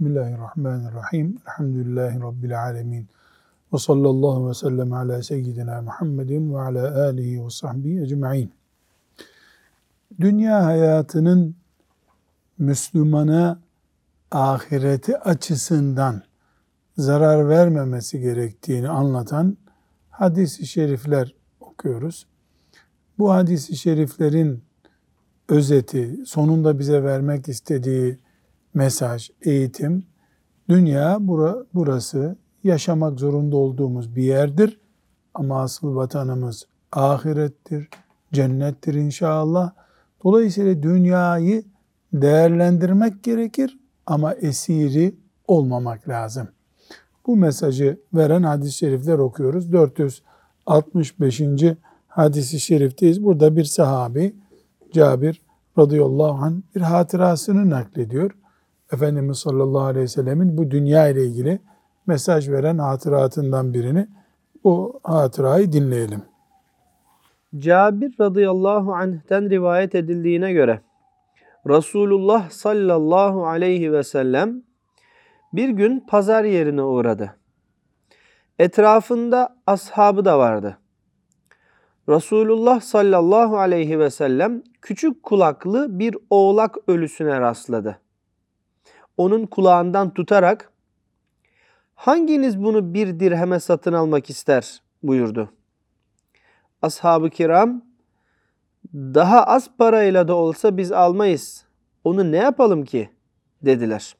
Bismillahirrahmanirrahim. Elhamdülillahi Rabbil alemin. Ve sallallahu ve sellem ala seyyidina Muhammedin ve ala alihi ve sahbihi ecma'in. Dünya hayatının Müslümana ahireti açısından zarar vermemesi gerektiğini anlatan hadis-i şerifler okuyoruz. Bu hadis-i şeriflerin özeti, sonunda bize vermek istediği mesaj, eğitim, dünya burası yaşamak zorunda olduğumuz bir yerdir. Ama asıl vatanımız ahirettir, cennettir inşallah. Dolayısıyla dünyayı değerlendirmek gerekir ama esiri olmamak lazım. Bu mesajı veren hadis-i şerifler okuyoruz. 465. hadisi şerifteyiz. Burada bir sahabi Cabir radıyallahu anh bir hatırasını naklediyor. Efendimiz sallallahu aleyhi ve sellemin bu dünya ile ilgili mesaj veren hatıratından birini o hatırayı dinleyelim. Cabir radıyallahu anh'ten rivayet edildiğine göre Resulullah sallallahu aleyhi ve sellem bir gün pazar yerine uğradı. Etrafında ashabı da vardı. Resulullah sallallahu aleyhi ve sellem küçük kulaklı bir oğlak ölüsüne rastladı. Onun kulağından tutarak hanginiz bunu bir dirheme satın almak ister buyurdu. Ashab-ı kiram daha az parayla da olsa biz almayız. Onu ne yapalım ki? dediler.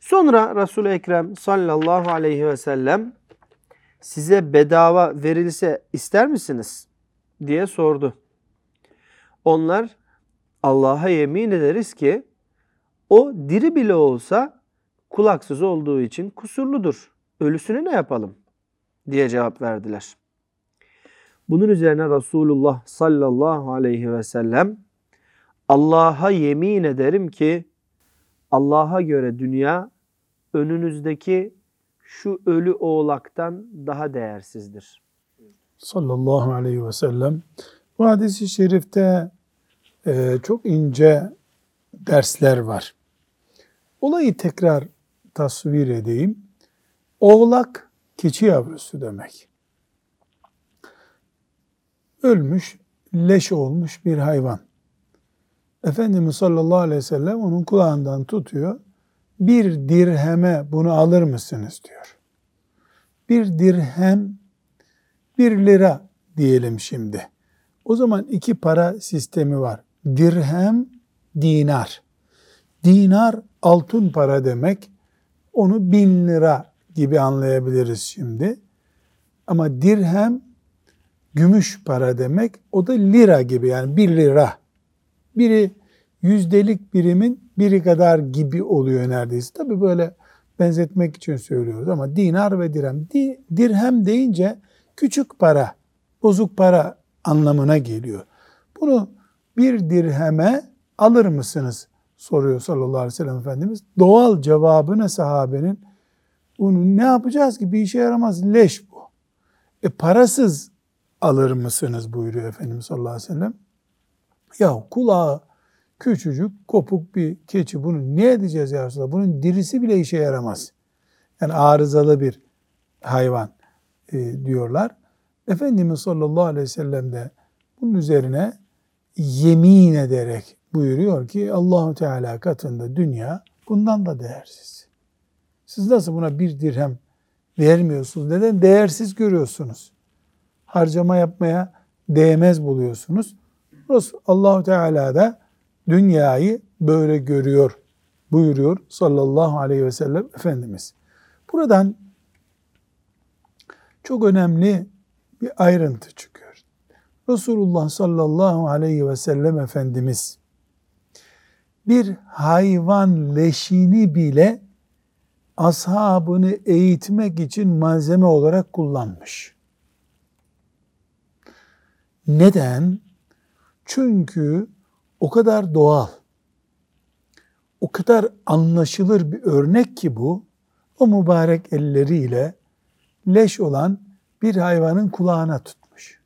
Sonra Resul-i Ekrem sallallahu aleyhi ve sellem size bedava verilse ister misiniz? diye sordu. Onlar Allah'a yemin ederiz ki o diri bile olsa kulaksız olduğu için kusurludur. Ölüsünü ne yapalım? diye cevap verdiler. Bunun üzerine Resulullah sallallahu aleyhi ve sellem Allah'a yemin ederim ki Allah'a göre dünya önünüzdeki şu ölü oğlaktan daha değersizdir. Sallallahu aleyhi ve sellem. Bu hadisi şerifte e, çok ince dersler var. Olayı tekrar tasvir edeyim. Oğlak keçi yavrusu demek. Ölmüş, leş olmuş bir hayvan. Efendimiz sallallahu aleyhi ve sellem onun kulağından tutuyor. Bir dirheme bunu alır mısınız diyor. Bir dirhem bir lira diyelim şimdi. O zaman iki para sistemi var. Dirhem, dinar. Dinar altın para demek. Onu bin lira gibi anlayabiliriz şimdi. Ama dirhem gümüş para demek. O da lira gibi yani bir lira. Biri yüzdelik birimin biri kadar gibi oluyor neredeyse. Tabi böyle benzetmek için söylüyoruz ama dinar ve dirhem. Dirhem deyince küçük para, bozuk para anlamına geliyor. Bunu bir dirheme alır mısınız? Soruyor sallallahu aleyhi ve sellem Efendimiz. Doğal cevabına sahabenin bunu ne yapacağız ki bir işe yaramaz leş bu. E parasız alır mısınız buyuruyor Efendimiz sallallahu aleyhi ve sellem. Ya kulağı küçücük kopuk bir keçi bunu ne edeceğiz ya Resulallah? Bunun dirisi bile işe yaramaz. Yani arızalı bir hayvan e, diyorlar. Efendimiz sallallahu aleyhi ve sellem de bunun üzerine yemin ederek buyuruyor ki Allahu Teala katında dünya bundan da değersiz. Siz nasıl buna bir dirhem vermiyorsunuz? Neden? Değersiz görüyorsunuz. Harcama yapmaya değmez buluyorsunuz. Allahu Teala da dünyayı böyle görüyor buyuruyor sallallahu aleyhi ve sellem Efendimiz. Buradan çok önemli bir ayrıntı çıkıyor. Resulullah sallallahu aleyhi ve sellem Efendimiz bir hayvan leşini bile ashabını eğitmek için malzeme olarak kullanmış. Neden? Çünkü o kadar doğal, o kadar anlaşılır bir örnek ki bu, o mübarek elleriyle leş olan bir hayvanın kulağına tutmuş.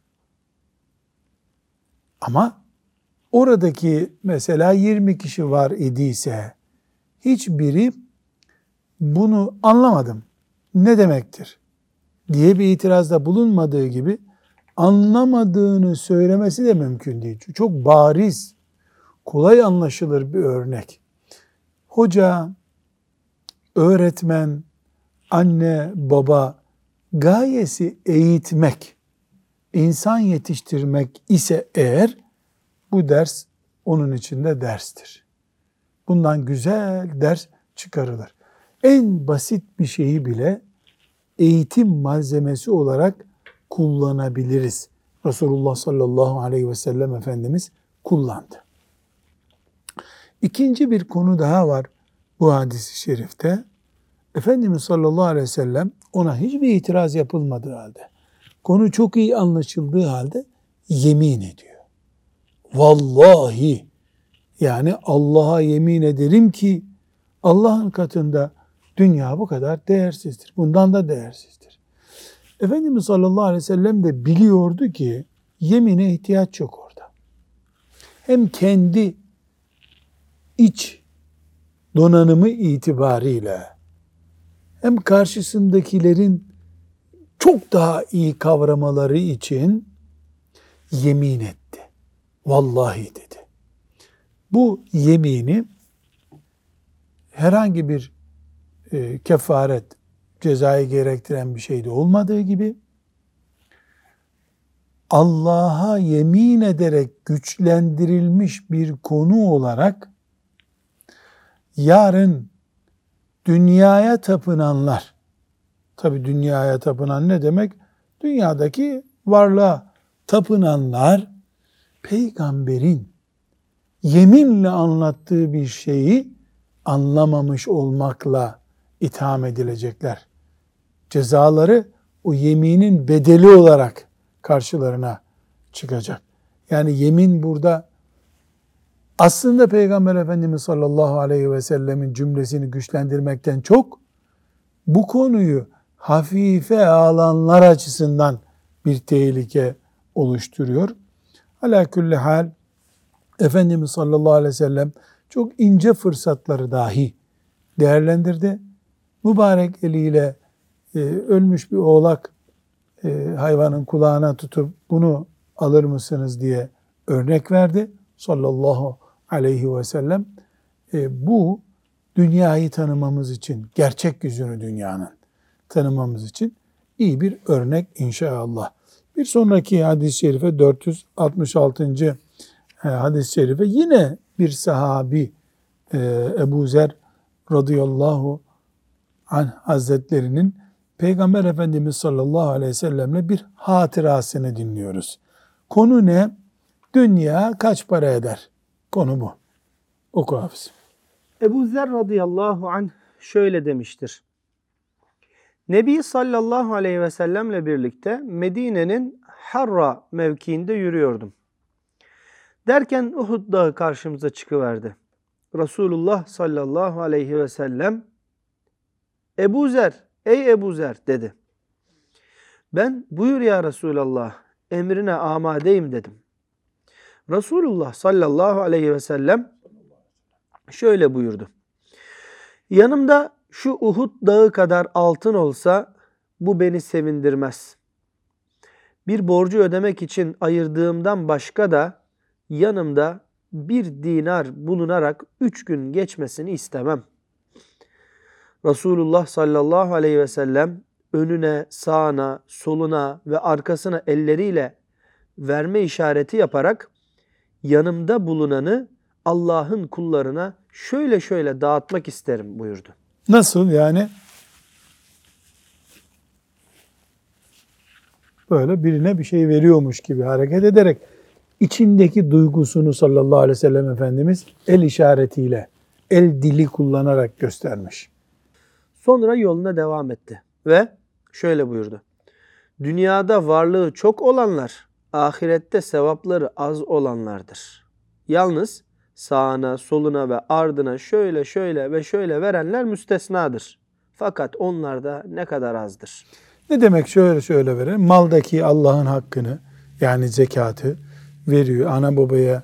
Ama oradaki mesela 20 kişi var idiyse hiçbiri bunu anlamadım. Ne demektir? diye bir itirazda bulunmadığı gibi anlamadığını söylemesi de mümkün değil. Çok bariz, kolay anlaşılır bir örnek. Hoca, öğretmen, anne, baba gayesi eğitmek, insan yetiştirmek ise eğer bu ders onun içinde derstir. Bundan güzel ders çıkarılır. En basit bir şeyi bile eğitim malzemesi olarak kullanabiliriz. Resulullah sallallahu aleyhi ve sellem Efendimiz kullandı. İkinci bir konu daha var bu hadisi şerifte. Efendimiz sallallahu aleyhi ve sellem ona hiçbir itiraz yapılmadığı halde, konu çok iyi anlaşıldığı halde yemin ediyor. Vallahi yani Allah'a yemin ederim ki Allah'ın katında dünya bu kadar değersizdir. Bundan da değersizdir. Efendimiz sallallahu aleyhi ve sellem de biliyordu ki yemine ihtiyaç yok orada. Hem kendi iç donanımı itibariyle hem karşısındakilerin çok daha iyi kavramaları için yemin etti. Vallahi dedi. Bu yemini herhangi bir e, kefaret cezayı gerektiren bir şey de olmadığı gibi Allah'a yemin ederek güçlendirilmiş bir konu olarak yarın dünyaya tapınanlar tabi dünyaya tapınan ne demek? Dünyadaki varlığa tapınanlar peygamberin yeminle anlattığı bir şeyi anlamamış olmakla itham edilecekler. Cezaları o yeminin bedeli olarak karşılarına çıkacak. Yani yemin burada aslında Peygamber Efendimiz sallallahu aleyhi ve sellemin cümlesini güçlendirmekten çok bu konuyu hafife alanlar açısından bir tehlike oluşturuyor. Ala külli hal Efendimiz sallallahu aleyhi ve sellem çok ince fırsatları dahi değerlendirdi. Mübarek eliyle e, ölmüş bir oğlak e, hayvanın kulağına tutup bunu alır mısınız diye örnek verdi sallallahu aleyhi ve sellem. E, bu dünyayı tanımamız için, gerçek yüzünü dünyanın tanımamız için iyi bir örnek inşallah. Bir sonraki hadis-i şerife 466. E, hadis-i şerife yine bir sahabi e, Ebu Zer radıyallahu anh hazretlerinin Peygamber Efendimiz sallallahu aleyhi ve sellemle bir hatırasını dinliyoruz. Konu ne? Dünya kaç para eder? Konu bu. Oku hafız. Ebu Zer radıyallahu anh şöyle demiştir. Nebi sallallahu aleyhi ve sellemle birlikte Medine'nin Harra mevkiinde yürüyordum. Derken Uhud dağı karşımıza çıkıverdi. Resulullah sallallahu aleyhi ve sellem Ebu Zer, ey Ebu Zer dedi. Ben buyur ya Resulallah emrine amadeyim dedim. Resulullah sallallahu aleyhi ve sellem şöyle buyurdu. Yanımda şu Uhud dağı kadar altın olsa bu beni sevindirmez. Bir borcu ödemek için ayırdığımdan başka da yanımda bir dinar bulunarak üç gün geçmesini istemem. Resulullah sallallahu aleyhi ve sellem önüne, sağına, soluna ve arkasına elleriyle verme işareti yaparak yanımda bulunanı Allah'ın kullarına şöyle şöyle dağıtmak isterim buyurdu. Nasıl yani? Böyle birine bir şey veriyormuş gibi hareket ederek içindeki duygusunu sallallahu aleyhi ve sellem Efendimiz el işaretiyle, el dili kullanarak göstermiş. Sonra yoluna devam etti ve şöyle buyurdu. Dünyada varlığı çok olanlar, ahirette sevapları az olanlardır. Yalnız sağına, soluna ve ardına şöyle şöyle ve şöyle verenler müstesnadır. Fakat onlar da ne kadar azdır. Ne demek şöyle şöyle veren? Maldaki Allah'ın hakkını yani zekatı veriyor. Ana babaya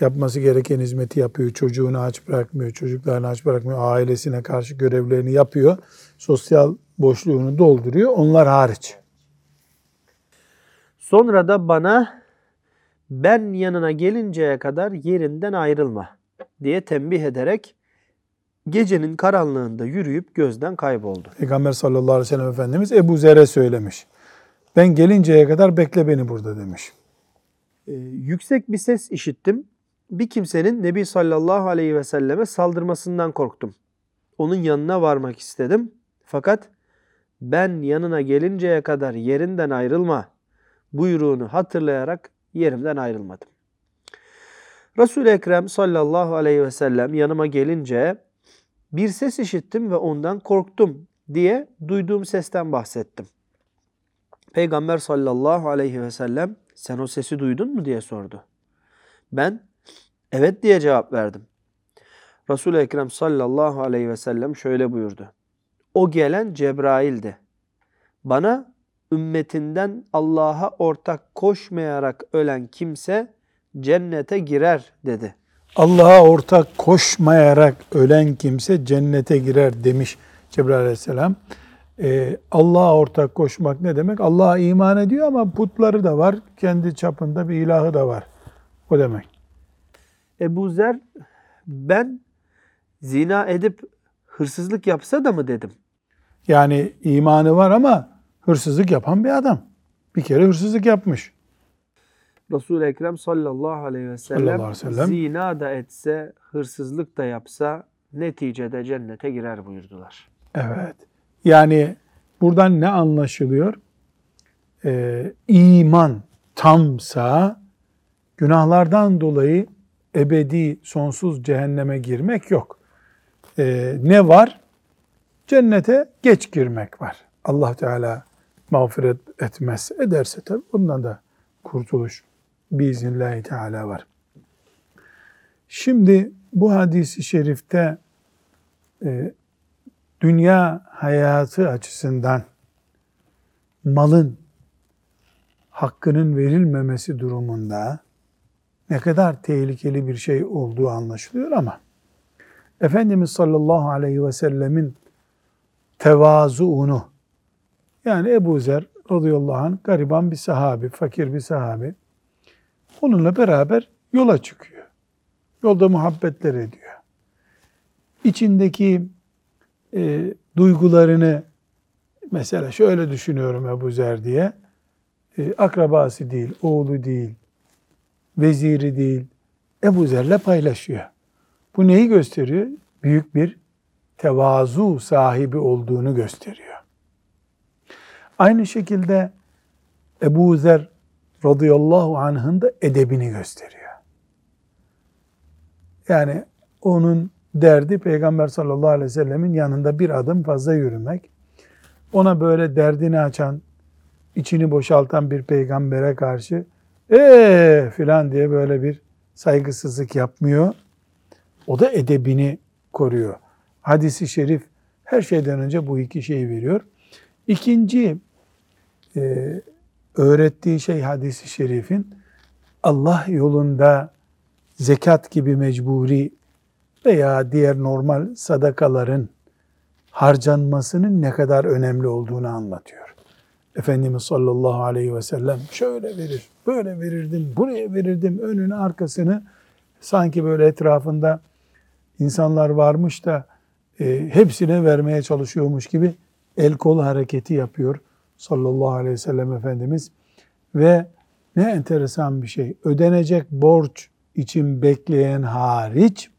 yapması gereken hizmeti yapıyor. Çocuğunu aç bırakmıyor, çocuklarını aç bırakmıyor. Ailesine karşı görevlerini yapıyor. Sosyal boşluğunu dolduruyor. Onlar hariç. Sonra da bana ben yanına gelinceye kadar yerinden ayrılma diye tembih ederek gecenin karanlığında yürüyüp gözden kayboldu. Peygamber sallallahu aleyhi ve sellem Efendimiz Ebu Zer'e söylemiş. Ben gelinceye kadar bekle beni burada demiş. Ee, yüksek bir ses işittim. Bir kimsenin Nebi sallallahu aleyhi ve selleme saldırmasından korktum. Onun yanına varmak istedim. Fakat ben yanına gelinceye kadar yerinden ayrılma buyruğunu hatırlayarak yerimden ayrılmadım. Resul-i Ekrem sallallahu aleyhi ve sellem yanıma gelince bir ses işittim ve ondan korktum diye duyduğum sesten bahsettim. Peygamber sallallahu aleyhi ve sellem sen o sesi duydun mu diye sordu. Ben evet diye cevap verdim. Resul-i Ekrem sallallahu aleyhi ve sellem şöyle buyurdu. O gelen Cebrail'di. Bana ümmetinden Allah'a ortak koşmayarak ölen kimse cennete girer dedi. Allah'a ortak koşmayarak ölen kimse cennete girer demiş Cebrail aleyhisselam. Ee, Allah'a ortak koşmak ne demek? Allah'a iman ediyor ama putları da var. Kendi çapında bir ilahı da var. O demek. Ebu Zer ben zina edip hırsızlık yapsa da mı dedim. Yani imanı var ama hırsızlık yapan bir adam. Bir kere hırsızlık yapmış. Resul-i Ekrem sallallahu aleyhi ve sellem, Sallallahu aleyhi ve sellem. zina da etse, hırsızlık da yapsa neticede cennete girer buyurdular. Evet. Yani buradan ne anlaşılıyor? Ee, iman tamsa günahlardan dolayı ebedi sonsuz cehenneme girmek yok. Ee, ne var? Cennete geç girmek var. Allah Teala mağfiret etmez. Ederse tabi bundan da kurtuluş biiznillahü teala var. Şimdi bu hadisi şerifte e, dünya hayatı açısından malın hakkının verilmemesi durumunda ne kadar tehlikeli bir şey olduğu anlaşılıyor ama Efendimiz sallallahu aleyhi ve sellemin tevazuunu yani Ebu Zer radıyallahu anh gariban bir sahabi, fakir bir sahabi onunla beraber yola çıkıyor. Yolda muhabbetler ediyor. İçindeki e, duygularını mesela şöyle düşünüyorum Ebu Zer diye e, akrabası değil, oğlu değil, veziri değil Ebu Zer'le paylaşıyor. Bu neyi gösteriyor? Büyük bir tevazu sahibi olduğunu gösteriyor. Aynı şekilde Ebu Zer radıyallahu anh'ın da edebini gösteriyor. Yani onun derdi Peygamber sallallahu aleyhi ve sellemin yanında bir adım fazla yürümek. Ona böyle derdini açan, içini boşaltan bir peygambere karşı ee filan diye böyle bir saygısızlık yapmıyor. O da edebini koruyor. Hadisi şerif her şeyden önce bu iki şeyi veriyor. İkinci e, öğrettiği şey hadisi şerifin Allah yolunda zekat gibi mecburi veya diğer normal sadakaların harcanmasının ne kadar önemli olduğunu anlatıyor. Efendimiz sallallahu aleyhi ve sellem şöyle verir, böyle verirdim, buraya verirdim, önünü arkasını sanki böyle etrafında insanlar varmış da e, hepsine vermeye çalışıyormuş gibi el kol hareketi yapıyor sallallahu aleyhi ve sellem Efendimiz. Ve ne enteresan bir şey, ödenecek borç için bekleyen hariç,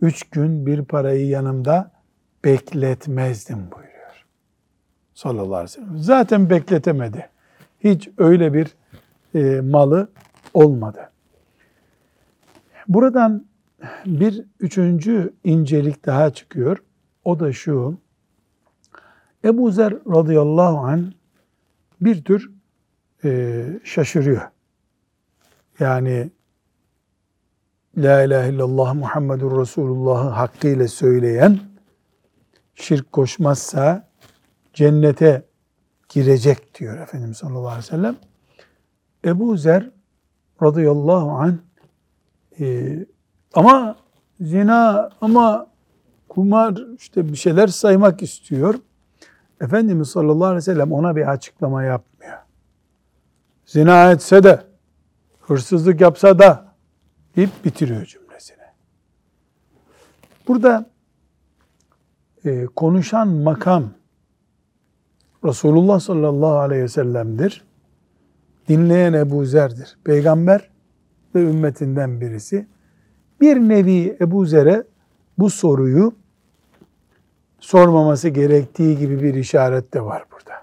üç gün bir parayı yanımda bekletmezdim buyuruyor. Sallallahu aleyhi ve sellem. Zaten bekletemedi. Hiç öyle bir e, malı olmadı. Buradan bir üçüncü incelik daha çıkıyor. O da şu. Ebu Zer radıyallahu anh bir tür e, şaşırıyor. Yani La ilahe illallah Muhammedur Resulullah'ı hakkıyla söyleyen şirk koşmazsa cennete girecek diyor Efendimiz sallallahu aleyhi ve sellem. Ebu Zer radıyallahu anh Ee, ama zina ama kumar işte bir şeyler saymak istiyor. Efendimiz sallallahu aleyhi ve sellem ona bir açıklama yapmıyor. Zina etse de, hırsızlık yapsa da deyip bitiriyor cümlesini. Burada e, konuşan makam Resulullah sallallahu aleyhi ve sellem'dir. Dinleyen Ebu Zer'dir. Peygamber ve ümmetinden birisi. Bir nevi Ebu Zer'e bu soruyu sormaması gerektiği gibi bir işaret de var burada.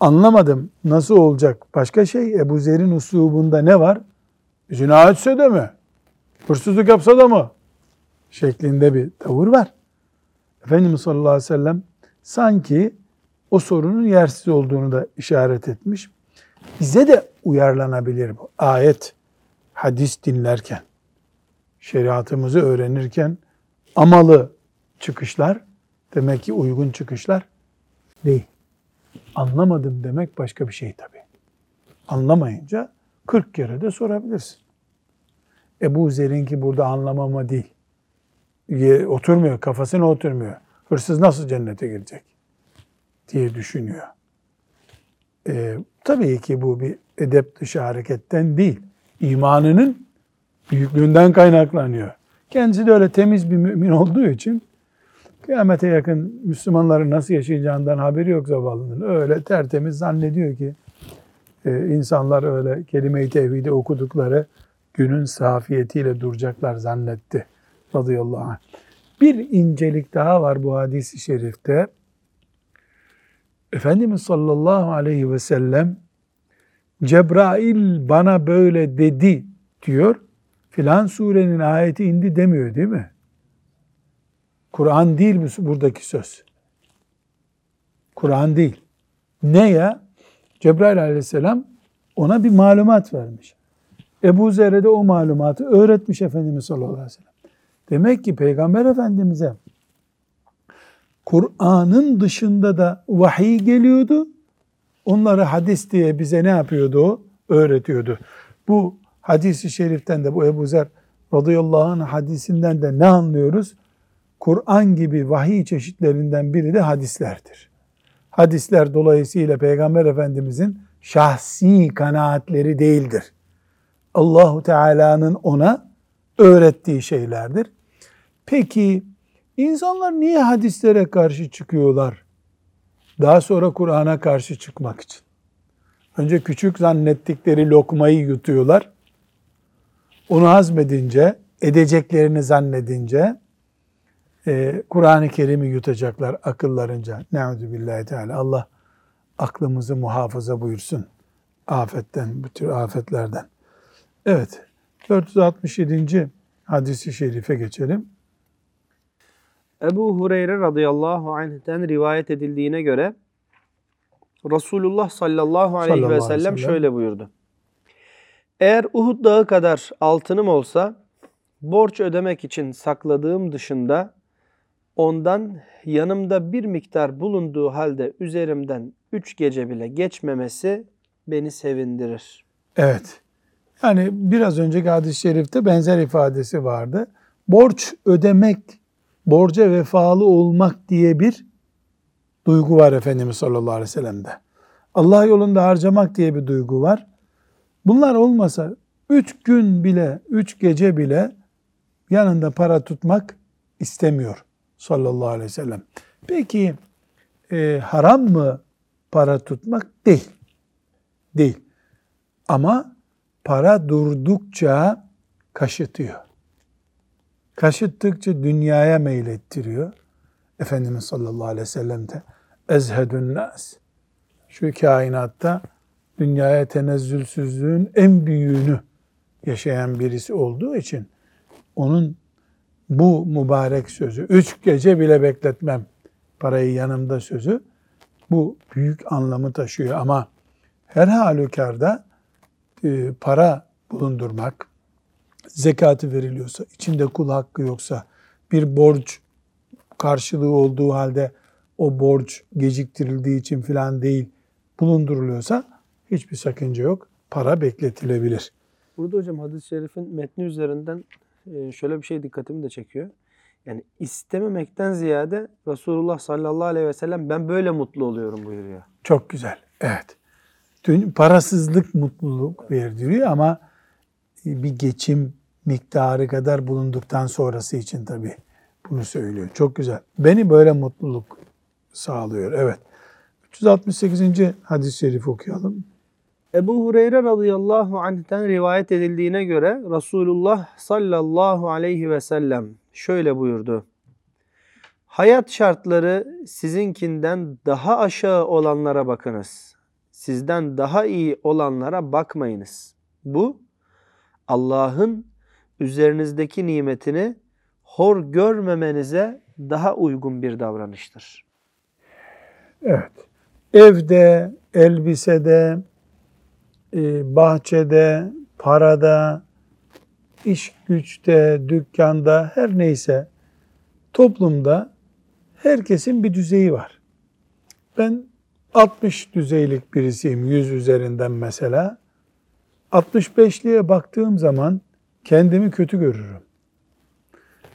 Anlamadım nasıl olacak? Başka şey Ebu Zer'in uslubunda ne var? Zina etse de mi? Hırsızlık yapsa da mı? Şeklinde bir tavır var. Efendimiz sallallahu aleyhi ve sellem sanki o sorunun yersiz olduğunu da işaret etmiş. Bize de uyarlanabilir bu. Ayet, hadis dinlerken, şeriatımızı öğrenirken amalı çıkışlar demek ki uygun çıkışlar değil. Anlamadım demek başka bir şey tabii. Anlamayınca 40 kere de sorabilirsin. Ebu Zer'inki burada anlamama değil. Oturmuyor, kafasına oturmuyor. Hırsız nasıl cennete girecek diye düşünüyor. Ee, tabii ki bu bir edep dışı hareketten değil. İmanının büyüklüğünden kaynaklanıyor. Kendisi de öyle temiz bir mümin olduğu için kıyamete yakın Müslümanların nasıl yaşayacağından haberi yok zavallının. Öyle tertemiz zannediyor ki e, insanlar öyle kelime-i tevhidi okudukları günün safiyetiyle duracaklar zannetti radıyallahu anh. Bir incelik daha var bu hadis-i şerifte. Efendimiz sallallahu aleyhi ve sellem Cebrail bana böyle dedi diyor. Filan surenin ayeti indi demiyor değil mi? Kur'an değil bu buradaki söz. Kur'an değil. Ne ya? Cebrail aleyhisselam ona bir malumat vermiş. Ebu Zer'e de o malumatı öğretmiş Efendimiz sallallahu aleyhi ve sellem. Demek ki Peygamber Efendimiz'e Kur'an'ın dışında da vahiy geliyordu. Onları hadis diye bize ne yapıyordu o? Öğretiyordu. Bu hadisi şeriften de bu Ebu Zer radıyallahu anh hadisinden de ne anlıyoruz? Kur'an gibi vahiy çeşitlerinden biri de hadislerdir. Hadisler dolayısıyla Peygamber Efendimizin şahsi kanaatleri değildir. Allahu Teala'nın ona öğrettiği şeylerdir. Peki insanlar niye hadislere karşı çıkıyorlar? Daha sonra Kur'an'a karşı çıkmak için. Önce küçük zannettikleri lokmayı yutuyorlar. Onu hazmedince, edeceklerini zannedince e, Kur'an-ı Kerim'i yutacaklar akıllarınca. Ne'udü billahi teala. Allah aklımızı muhafaza buyursun. Afetten, bu tür afetlerden. Evet, 467. hadisi şerife geçelim. Ebu Hureyre radıyallahu anh'ten rivayet edildiğine göre Resulullah sallallahu aleyhi Sallallahu ve sellem sellem. şöyle buyurdu. Eğer Uhud dağı kadar altınım olsa borç ödemek için sakladığım dışında ondan yanımda bir miktar bulunduğu halde üzerimden üç gece bile geçmemesi beni sevindirir. Evet. Yani biraz önceki hadis-i şerifte benzer ifadesi vardı. Borç ödemek, borca vefalı olmak diye bir duygu var Efendimiz sallallahu aleyhi ve sellem'de. Allah yolunda harcamak diye bir duygu var. Bunlar olmasa üç gün bile, üç gece bile yanında para tutmak istemiyor sallallahu aleyhi ve sellem. Peki e, haram mı para tutmak? Değil. Değil. Ama para durdukça kaşıtıyor. Kaşıttıkça dünyaya meylettiriyor. Efendimiz sallallahu aleyhi ve sellem de ezhedün nas. Şu kainatta dünyaya tenezzülsüzlüğün en büyüğünü yaşayan birisi olduğu için onun bu mübarek sözü, üç gece bile bekletmem parayı yanımda sözü, bu büyük anlamı taşıyor. Ama her halükarda e, para bulundurmak, zekatı veriliyorsa, içinde kul hakkı yoksa, bir borç karşılığı olduğu halde o borç geciktirildiği için filan değil bulunduruluyorsa hiçbir sakınca yok. Para bekletilebilir. Burada hocam hadis-i şerifin metni üzerinden e, şöyle bir şey dikkatimi de çekiyor. Yani istememekten ziyade Resulullah sallallahu aleyhi ve sellem ben böyle mutlu oluyorum buyuruyor. Çok güzel. Evet. Dün parasızlık mutluluk verdiriyor ama bir geçim miktarı kadar bulunduktan sonrası için tabii bunu söylüyor. Çok güzel. Beni böyle mutluluk sağlıyor. Evet. 368. hadis-i şerif okuyalım. Ebu Hureyre radıyallahu anh'ten rivayet edildiğine göre Resulullah sallallahu aleyhi ve sellem şöyle buyurdu. Hayat şartları sizinkinden daha aşağı olanlara bakınız. Sizden daha iyi olanlara bakmayınız. Bu Allah'ın üzerinizdeki nimetini hor görmemenize daha uygun bir davranıştır. Evet. Evde, elbisede, bahçede, parada, iş güçte, dükkanda her neyse toplumda herkesin bir düzeyi var. Ben 60 düzeylik birisiyim 100 üzerinden mesela. 65'liye baktığım zaman kendimi kötü görürüm.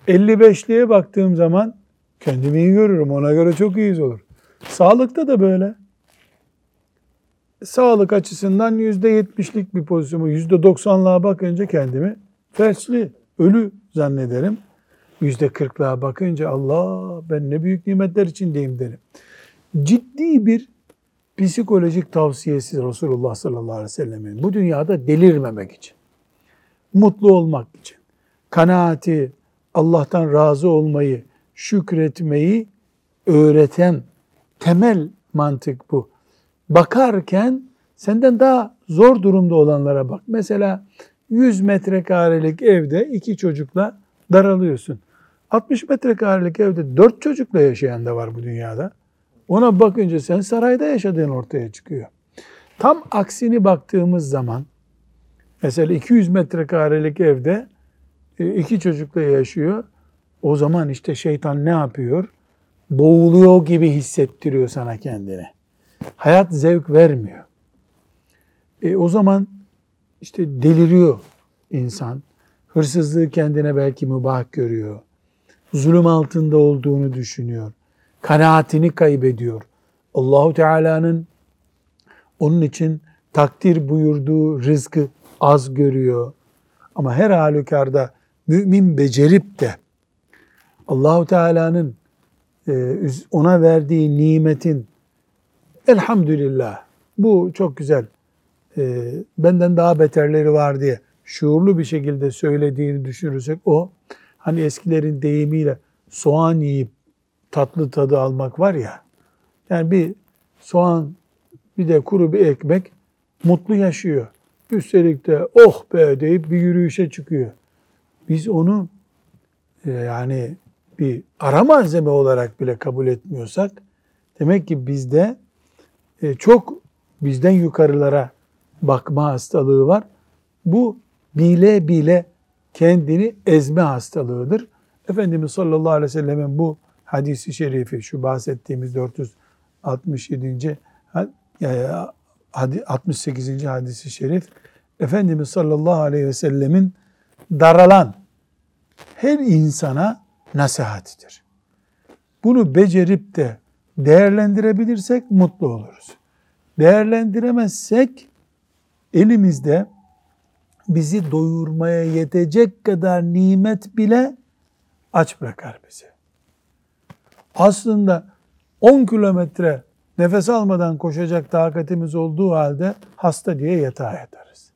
55'liye baktığım zaman kendimi iyi görürüm. Ona göre çok iyiyiz olur. Sağlıkta da böyle. Sağlık açısından yüzde yetmişlik bir pozisyonumu yüzde doksanlığa bakınca kendimi felçli, ölü zannederim. Yüzde kırklığa bakınca Allah ben ne büyük nimetler içindeyim derim. Ciddi bir psikolojik tavsiyesi Resulullah sallallahu aleyhi ve sellemin. Bu dünyada delirmemek için, mutlu olmak için, kanaati, Allah'tan razı olmayı, şükretmeyi öğreten temel mantık bu. Bakarken senden daha zor durumda olanlara bak. Mesela 100 metrekarelik evde iki çocukla daralıyorsun. 60 metrekarelik evde 4 çocukla yaşayan da var bu dünyada. Ona bakınca sen sarayda yaşadığın ortaya çıkıyor. Tam aksini baktığımız zaman mesela 200 metrekarelik evde e, iki çocukla yaşıyor. O zaman işte şeytan ne yapıyor? Boğuluyor gibi hissettiriyor sana kendini. Hayat zevk vermiyor. E, o zaman işte deliriyor insan. Hırsızlığı kendine belki mübah görüyor. Zulüm altında olduğunu düşünüyor. Kanaatini kaybediyor. Allahu Teala'nın onun için takdir buyurduğu rızkı az görüyor. Ama her halükarda mümin becerip de Allahu Teala'nın e, ona verdiği nimetin elhamdülillah bu çok güzel e, benden daha beterleri var diye şuurlu bir şekilde söylediğini düşünürsek o hani eskilerin deyimiyle soğan yiyip tatlı tadı almak var ya yani bir soğan bir de kuru bir ekmek mutlu yaşıyor. Üstelik de oh be deyip bir yürüyüşe çıkıyor. Biz onu e, yani bir ara malzeme olarak bile kabul etmiyorsak demek ki bizde çok bizden yukarılara bakma hastalığı var. Bu bile bile kendini ezme hastalığıdır. Efendimiz sallallahu aleyhi ve sellemin bu hadisi şerifi, şu bahsettiğimiz 467. 68. hadisi şerif, Efendimiz sallallahu aleyhi ve sellemin daralan her insana nasihatidir. Bunu becerip de değerlendirebilirsek mutlu oluruz. Değerlendiremezsek elimizde bizi doyurmaya yetecek kadar nimet bile aç bırakar bizi. Aslında 10 kilometre nefes almadan koşacak takatimiz olduğu halde hasta diye yatağa yatarız.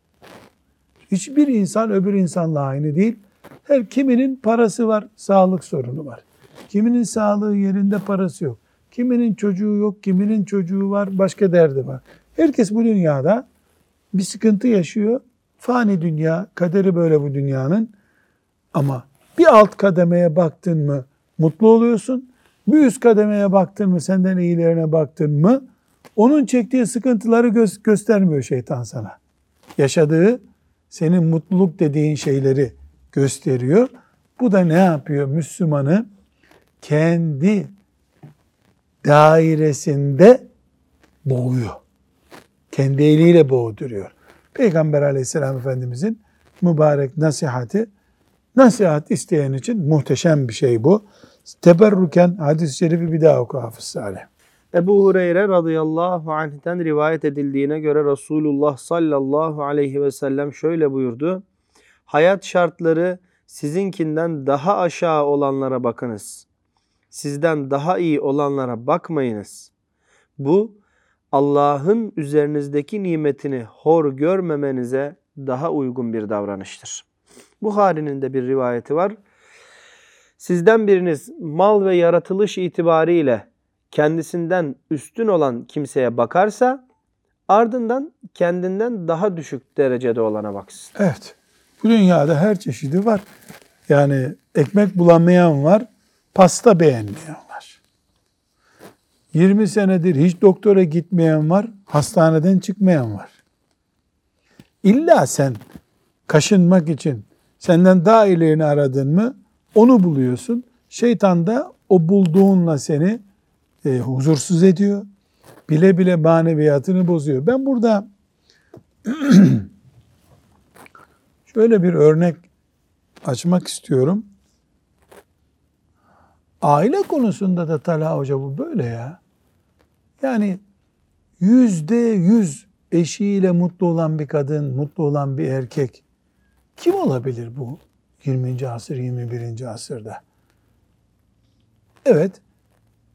Hiçbir insan öbür insanla aynı değil. Her kiminin parası var, sağlık sorunu var. Kiminin sağlığı yerinde parası yok. Kiminin çocuğu yok, kiminin çocuğu var, başka derdi var. Herkes bu dünyada bir sıkıntı yaşıyor. Fani dünya, kaderi böyle bu dünyanın. Ama bir alt kademeye baktın mı mutlu oluyorsun. Bir üst kademeye baktın mı, senden iyilerine baktın mı, onun çektiği sıkıntıları gö- göstermiyor şeytan sana. Yaşadığı, senin mutluluk dediğin şeyleri gösteriyor. Bu da ne yapıyor? Müslümanı kendi dairesinde boğuyor. Kendi eliyle boğduruyor. Peygamber aleyhisselam efendimizin mübarek nasihati nasihat isteyen için muhteşem bir şey bu. Teberruken hadis-i şerifi bir daha oku Hafız Salih. Ebu Hureyre radıyallahu anh'ten rivayet edildiğine göre Resulullah sallallahu aleyhi ve sellem şöyle buyurdu. Hayat şartları sizinkinden daha aşağı olanlara bakınız. Sizden daha iyi olanlara bakmayınız. Bu Allah'ın üzerinizdeki nimetini hor görmemenize daha uygun bir davranıştır. Buhari'nin de bir rivayeti var. Sizden biriniz mal ve yaratılış itibariyle kendisinden üstün olan kimseye bakarsa ardından kendinden daha düşük derecede olana baksın. Evet. Bu dünyada her çeşidi var. Yani ekmek bulamayan var, pasta beğenmeyen var. 20 senedir hiç doktora gitmeyen var, hastaneden çıkmayan var. İlla sen kaşınmak için senden daha ilerini aradın mı onu buluyorsun. Şeytan da o bulduğunla seni e, huzursuz ediyor. Bile bile maneviyatını bozuyor. Ben burada şöyle bir örnek açmak istiyorum. Aile konusunda da Talha Hoca bu böyle ya. Yani yüzde yüz eşiyle mutlu olan bir kadın, mutlu olan bir erkek kim olabilir bu 20. asır, 21. asırda? Evet,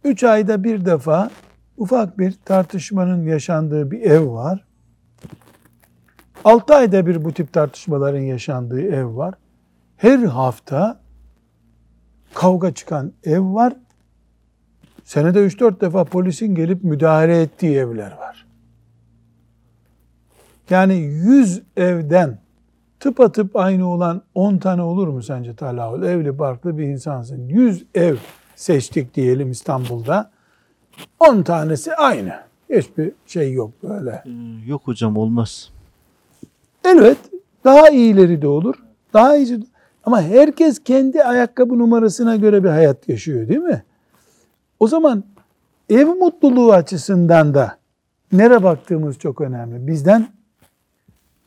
üç ayda bir defa ufak bir tartışmanın yaşandığı bir ev var. Altı ayda bir bu tip tartışmaların yaşandığı ev var. Her hafta kavga çıkan ev var. Senede 3-4 defa polisin gelip müdahale ettiği evler var. Yani 100 evden tıpatıp aynı olan 10 tane olur mu sence Talahul? Evli barklı bir insansın. 100 ev seçtik diyelim İstanbul'da. 10 tanesi aynı. Hiçbir şey yok böyle. Ee, Yok hocam olmaz. Evet daha iyileri de olur. Daha iyisi ama herkes kendi ayakkabı numarasına göre bir hayat yaşıyor değil mi? O zaman ev mutluluğu açısından da nere baktığımız çok önemli. Bizden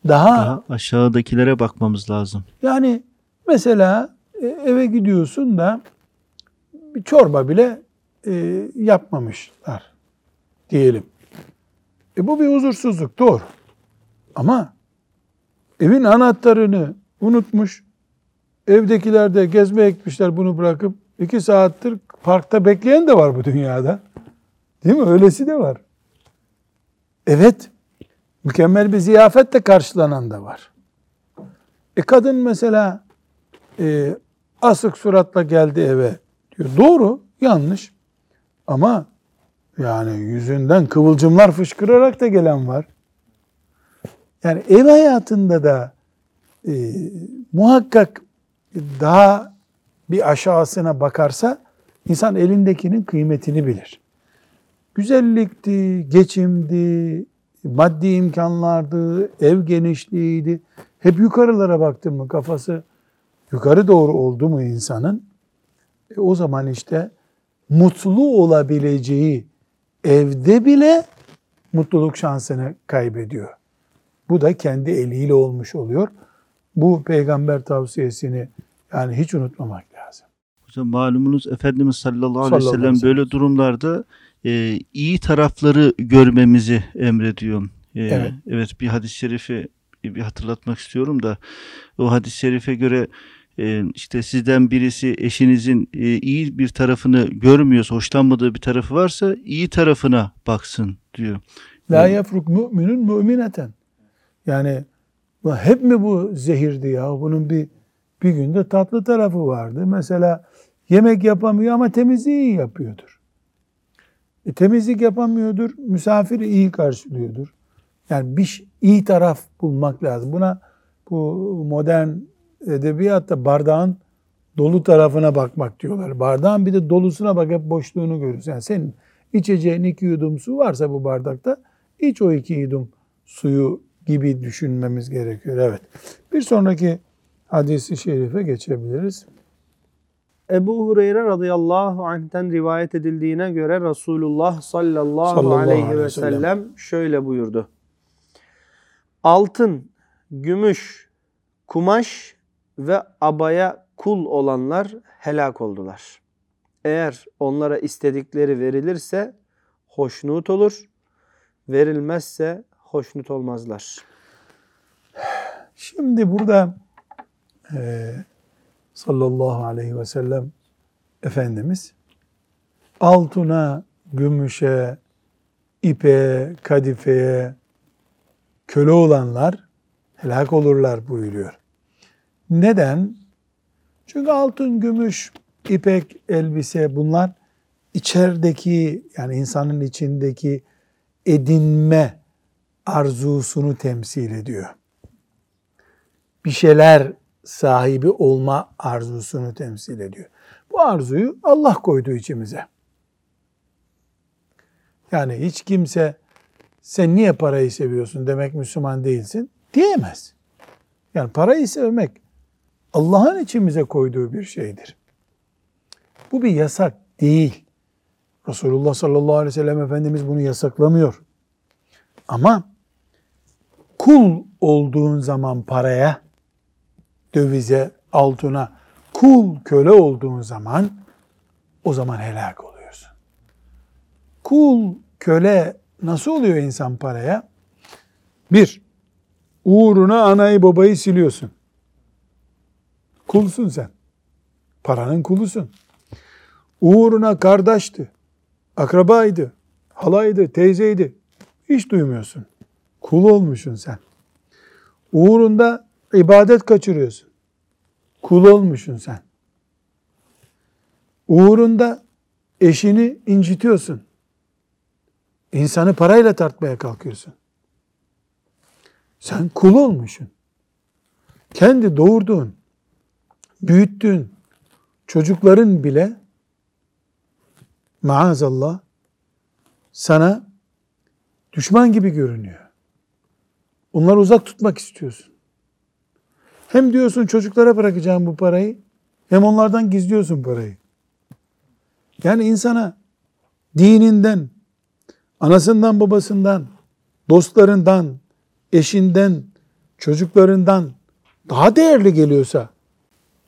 daha, Daha aşağıdakilere bakmamız lazım. yani mesela e, eve gidiyorsun da bir çorba bile e, yapmamışlar diyelim. E bu bir huzursuzluk doğru. Ama evin anahtarını unutmuş. Evdekiler de gezmeye gitmişler bunu bırakıp iki saattir parkta bekleyen de var bu dünyada. Değil mi? Öylesi de var. Evet. Mükemmel bir ziyafetle karşılanan da var. E kadın mesela e, asık suratla geldi eve diyor. Doğru, yanlış. Ama yani yüzünden kıvılcımlar fışkırarak da gelen var. Yani ev hayatında da e, muhakkak daha bir aşağısına bakarsa insan elindekinin kıymetini bilir. Güzellikti, geçimdi, maddi imkanlardı, ev genişliğiydi. Hep yukarılara baktın mı kafası yukarı doğru oldu mu insanın? E, o zaman işte mutlu olabileceği evde bile mutluluk şansını kaybediyor. Bu da kendi eliyle olmuş oluyor. Bu peygamber tavsiyesini yani hiç unutmamak lazım. Hocam malumunuz Efendimiz sallallahu aleyhi ve sellem böyle durumlarda e, iyi tarafları görmemizi emrediyor. E, Evet. evet bir hadis-i şerifi bir hatırlatmak istiyorum da o hadis-i şerife göre e, işte sizden birisi eşinizin e, iyi bir tarafını görmüyorsa, hoşlanmadığı bir tarafı varsa iyi tarafına baksın diyor. La Evet. yefruk müminun mümineten. Yani bu hep mi bu zehirdi ya? Bunun bir bir günde tatlı tarafı vardı. Mesela yemek yapamıyor ama temizliği iyi yapıyordur. E, temizlik yapamıyordur, misafiri iyi karşılıyordur. Yani bir iyi taraf bulmak lazım. Buna bu modern edebiyatta bardağın dolu tarafına bakmak diyorlar. Bardağın bir de dolusuna bak hep boşluğunu görürsün. Yani senin içeceğin iki yudum su varsa bu bardakta iç o iki yudum suyu gibi düşünmemiz gerekiyor. Evet. Bir sonraki hadisi şerife geçebiliriz. Ebu Hureyre radıyallahu anh'ten rivayet edildiğine göre Resulullah sallallahu, Sallallahu aleyhi aleyhi ve sellem şöyle buyurdu. Altın, gümüş, kumaş ve abaya kul olanlar helak oldular. Eğer onlara istedikleri verilirse hoşnut olur, verilmezse hoşnut olmazlar. Şimdi burada e, sallallahu aleyhi ve sellem Efendimiz altına, gümüşe, ipe, kadifeye köle olanlar helak olurlar buyuruyor. Neden? Çünkü altın, gümüş, ipek, elbise bunlar içerideki yani insanın içindeki edinme arzusunu temsil ediyor. Bir şeyler sahibi olma arzusunu temsil ediyor. Bu arzuyu Allah koydu içimize. Yani hiç kimse sen niye parayı seviyorsun demek Müslüman değilsin diyemez. Yani parayı sevmek Allah'ın içimize koyduğu bir şeydir. Bu bir yasak değil. Resulullah sallallahu aleyhi ve sellem Efendimiz bunu yasaklamıyor. Ama kul olduğun zaman paraya, dövize, altına, kul köle olduğun zaman o zaman helak oluyorsun. Kul köle nasıl oluyor insan paraya? Bir, uğruna anayı babayı siliyorsun. Kulsun sen. Paranın kulusun. Uğruna kardeşti, akrabaydı, halaydı, teyzeydi. Hiç duymuyorsun. Kul olmuşsun sen. Uğrunda ibadet kaçırıyorsun. Kul olmuşsun sen. Uğrunda eşini incitiyorsun. İnsanı parayla tartmaya kalkıyorsun. Sen kul olmuşsun. Kendi doğurduğun, büyüttüğün çocukların bile maazallah sana düşman gibi görünüyor. Onları uzak tutmak istiyorsun. Hem diyorsun çocuklara bırakacağım bu parayı, hem onlardan gizliyorsun parayı. Yani insana dininden, anasından babasından, dostlarından, eşinden, çocuklarından daha değerli geliyorsa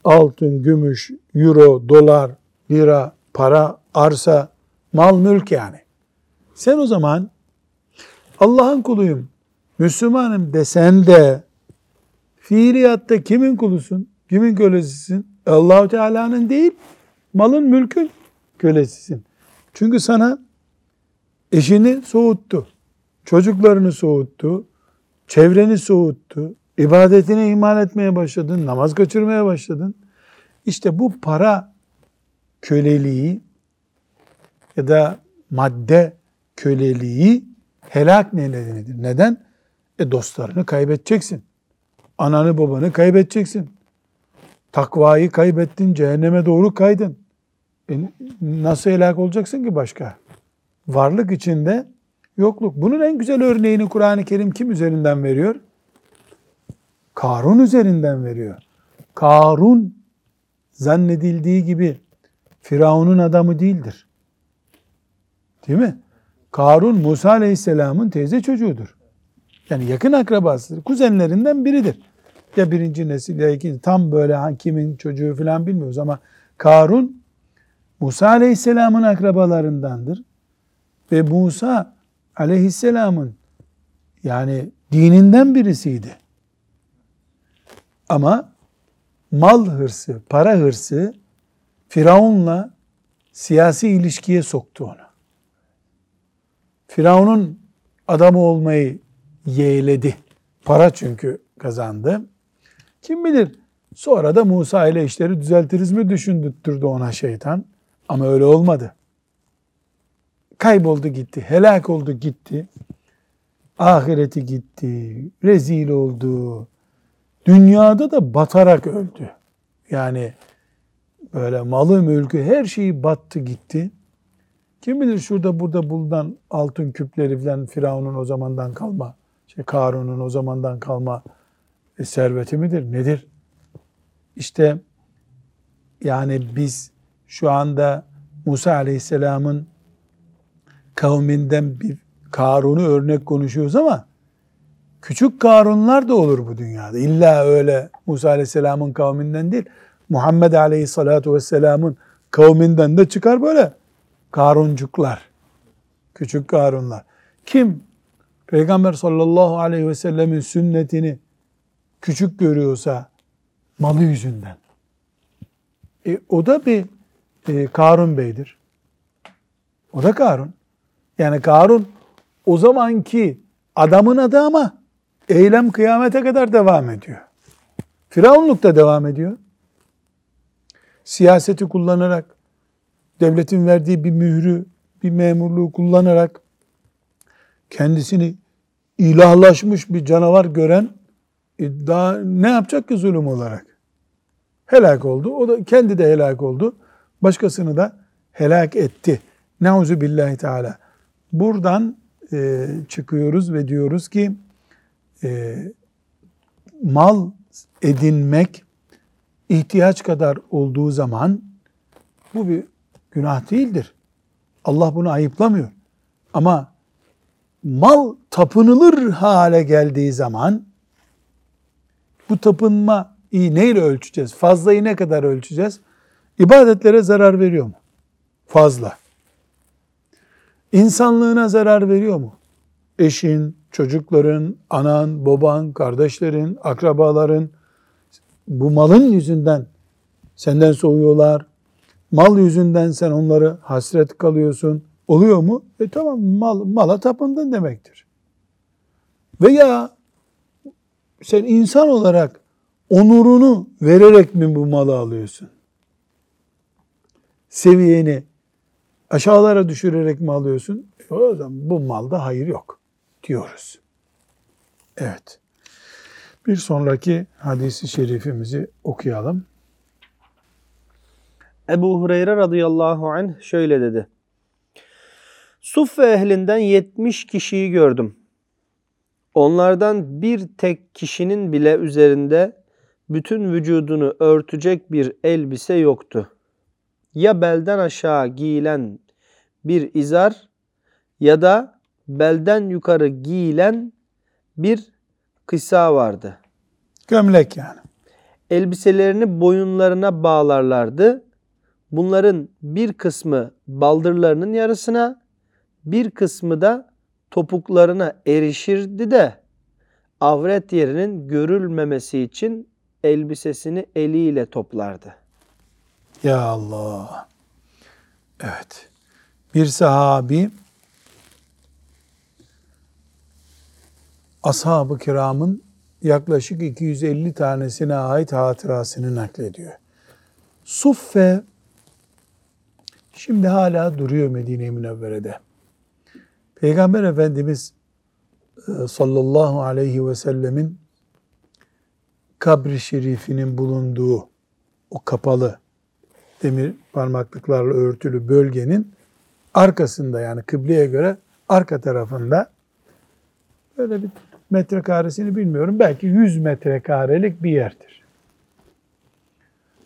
altın, gümüş, euro, dolar, lira, para, arsa, mal, mülk yani. Sen o zaman Allah'ın kuluyum, Müslümanım desen de fiiliyatta kimin kulusun, kimin kölesisin? Allahu Teala'nın değil, malın, mülkün kölesisin. Çünkü sana eşini soğuttu, çocuklarını soğuttu, çevreni soğuttu, ibadetine iman etmeye başladın, namaz kaçırmaya başladın. İşte bu para köleliği ya da madde köleliği helak nedenidir. Neden? E dostlarını kaybedeceksin. Ananı babanı kaybedeceksin. Takvayı kaybettin, cehenneme doğru kaydın. E nasıl helak olacaksın ki başka? Varlık içinde yokluk. Bunun en güzel örneğini Kur'an-ı Kerim kim üzerinden veriyor? Karun üzerinden veriyor. Karun zannedildiği gibi Firavun'un adamı değildir. Değil mi? Karun Musa Aleyhisselam'ın teyze çocuğudur. Yani yakın akrabasıdır. Kuzenlerinden biridir. Ya birinci nesil ya ikinci. Tam böyle kimin çocuğu falan bilmiyoruz ama Karun Musa Aleyhisselam'ın akrabalarındandır. Ve Musa Aleyhisselam'ın yani dininden birisiydi. Ama mal hırsı, para hırsı Firavun'la siyasi ilişkiye soktu onu. Firavun'un adamı olmayı yeğledi. Para çünkü kazandı. Kim bilir sonra da Musa ile işleri düzeltiriz mi düşündürttürdü ona şeytan. Ama öyle olmadı. Kayboldu gitti, helak oldu gitti. Ahireti gitti, rezil oldu. Dünyada da batarak öldü. Yani böyle malı mülkü her şeyi battı gitti. Kim bilir şurada burada bulunan altın küpleri falan Firavun'un o zamandan kalma, şey Karun'un o zamandan kalma serveti midir? Nedir? İşte yani biz şu anda Musa Aleyhisselam'ın kavminden bir Karun'u örnek konuşuyoruz ama Küçük Karunlar da olur bu dünyada. İlla öyle Musa Aleyhisselam'ın kavminden değil. Muhammed Aleyhisselatu Vesselam'ın kavminden de çıkar böyle Karuncuklar. Küçük Karunlar. Kim Peygamber sallallahu aleyhi ve sellemin sünnetini küçük görüyorsa malı yüzünden. E, o da bir e, Karun Bey'dir. O da Karun. Yani Karun o zamanki adamın adı ama eylem kıyamete kadar devam ediyor. Firavunluk da devam ediyor. Siyaseti kullanarak, devletin verdiği bir mührü, bir memurluğu kullanarak kendisini ilahlaşmış bir canavar gören e, daha ne yapacak ki zulüm olarak? Helak oldu. O da kendi de helak oldu. Başkasını da helak etti. Nauzu billahi teala. Buradan e, çıkıyoruz ve diyoruz ki e, mal edinmek ihtiyaç kadar olduğu zaman bu bir günah değildir. Allah bunu ayıplamıyor. Ama mal tapınılır hale geldiği zaman bu tapınma neyle ölçeceğiz? Fazlayı ne kadar ölçeceğiz? İbadetlere zarar veriyor mu? Fazla. İnsanlığına zarar veriyor mu? Eşin, çocukların, anan, baban, kardeşlerin, akrabaların bu malın yüzünden senden soğuyorlar. Mal yüzünden sen onları hasret kalıyorsun. Oluyor mu? E tamam mal, mala tapındın demektir. Veya sen insan olarak onurunu vererek mi bu malı alıyorsun? Seviyeni aşağılara düşürerek mi alıyorsun? E o zaman bu malda hayır yok diyoruz. Evet. Bir sonraki hadisi şerifimizi okuyalım. Ebu Hureyre radıyallahu anh şöyle dedi. Suffe ehlinden 70 kişiyi gördüm. Onlardan bir tek kişinin bile üzerinde bütün vücudunu örtecek bir elbise yoktu. Ya belden aşağı giyilen bir izar ya da belden yukarı giyilen bir kısa vardı. Gömlek yani. Elbiselerini boyunlarına bağlarlardı. Bunların bir kısmı baldırlarının yarısına, bir kısmı da topuklarına erişirdi de avret yerinin görülmemesi için elbisesini eliyle toplardı. Ya Allah. Evet. Bir sahabi ashab-ı kiramın yaklaşık 250 tanesine ait hatırasını naklediyor. Suffe şimdi hala duruyor Medine-i Münevvere'de. Peygamber Efendimiz e, sallallahu aleyhi ve sellemin kabri şerifinin bulunduğu o kapalı demir parmaklıklarla örtülü bölgenin arkasında yani kıbleye göre arka tarafında böyle bir metrekaresini bilmiyorum. Belki 100 metrekarelik bir yerdir.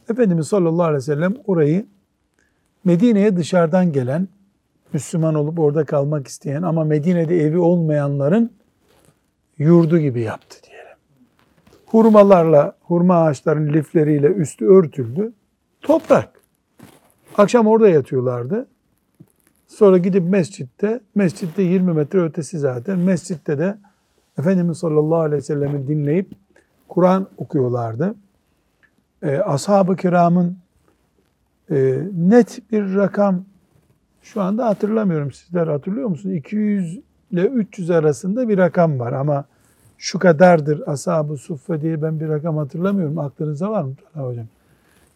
Efendimiz sallallahu aleyhi ve sellem orayı Medine'ye dışarıdan gelen, Müslüman olup orada kalmak isteyen ama Medine'de evi olmayanların yurdu gibi yaptı diyelim. Hurmalarla, hurma ağaçlarının lifleriyle üstü örtüldü. Toprak. Akşam orada yatıyorlardı. Sonra gidip mescitte, mescitte 20 metre ötesi zaten, mescitte de Efendimiz sallallahu aleyhi ve sellem'i dinleyip Kur'an okuyorlardı. Ee, Ashab-ı kiramın e, net bir rakam şu anda hatırlamıyorum. Sizler hatırlıyor musunuz? 200 ile 300 arasında bir rakam var ama şu kadardır ashab-ı suffe diye ben bir rakam hatırlamıyorum. Aklınızda var mı hocam?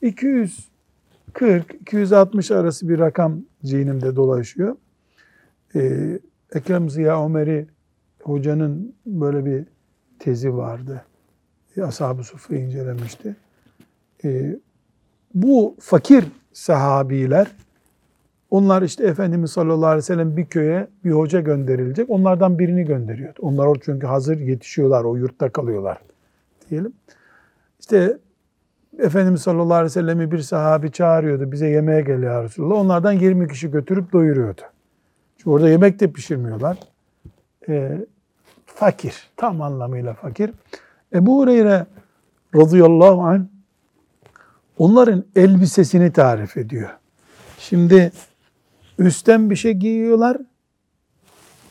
240 260 arası bir rakam zihnimde dolaşıyor. Ee, Ekrem Ziya Ömer'i hocanın böyle bir tezi vardı. Ashab-ı Suffa'yı incelemişti. Ee, bu fakir sahabiler onlar işte Efendimiz sallallahu aleyhi ve sellem bir köye bir hoca gönderilecek. Onlardan birini gönderiyordu. Onlar orada çünkü hazır yetişiyorlar. O yurtta kalıyorlar diyelim. İşte Efendimiz sallallahu aleyhi ve sellem'i bir sahabi çağırıyordu. Bize yemeğe gel ya Resulallah. Onlardan 20 kişi götürüp doyuruyordu. Çünkü orada yemek de pişirmiyorlar. Ee, Fakir. Tam anlamıyla fakir. Ebu Hureyre radıyallahu anh onların elbisesini tarif ediyor. Şimdi üstten bir şey giyiyorlar,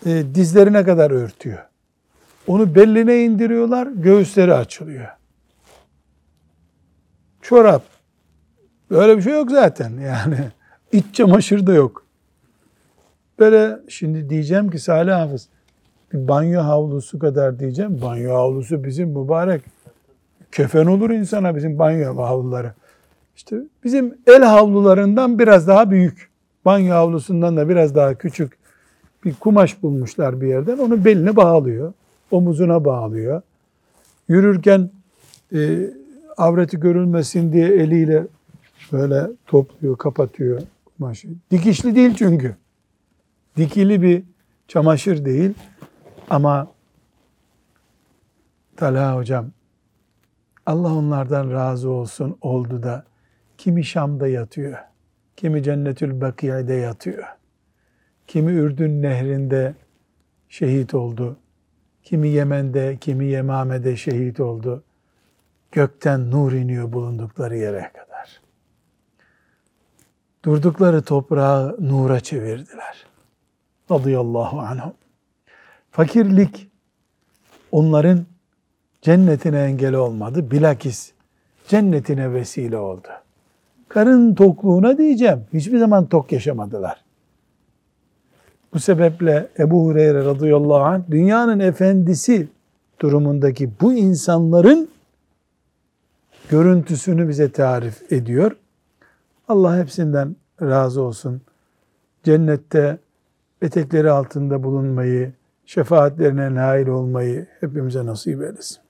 e, dizlerine kadar örtüyor. Onu beline indiriyorlar, göğüsleri açılıyor. Çorap. Böyle bir şey yok zaten yani. İç çamaşır da yok. Böyle şimdi diyeceğim ki Salih Hafız bir banyo havlusu kadar diyeceğim. Banyo havlusu bizim mübarek. Kefen olur insana bizim banyo havluları. İşte bizim el havlularından biraz daha büyük. Banyo havlusundan da biraz daha küçük bir kumaş bulmuşlar bir yerden. Onu beline bağlıyor. Omuzuna bağlıyor. Yürürken e, avreti görülmesin diye eliyle böyle topluyor, kapatıyor kumaşı. Dikişli değil çünkü. Dikili bir çamaşır değil. Ama Talha hocam Allah onlardan razı olsun oldu da kimi Şam'da yatıyor, kimi Cennetül Bakiye'de yatıyor, kimi Ürdün nehrinde şehit oldu, kimi Yemen'de, kimi Yemame'de şehit oldu. Gökten nur iniyor bulundukları yere kadar. Durdukları toprağı nura çevirdiler. Radıyallahu anhum. Fakirlik onların cennetine engel olmadı. Bilakis cennetine vesile oldu. Karın tokluğuna diyeceğim. Hiçbir zaman tok yaşamadılar. Bu sebeple Ebu Hureyre radıyallahu anh dünyanın efendisi durumundaki bu insanların görüntüsünü bize tarif ediyor. Allah hepsinden razı olsun. Cennette etekleri altında bulunmayı, şefaatlerine nail olmayı hepimize nasip eylesin.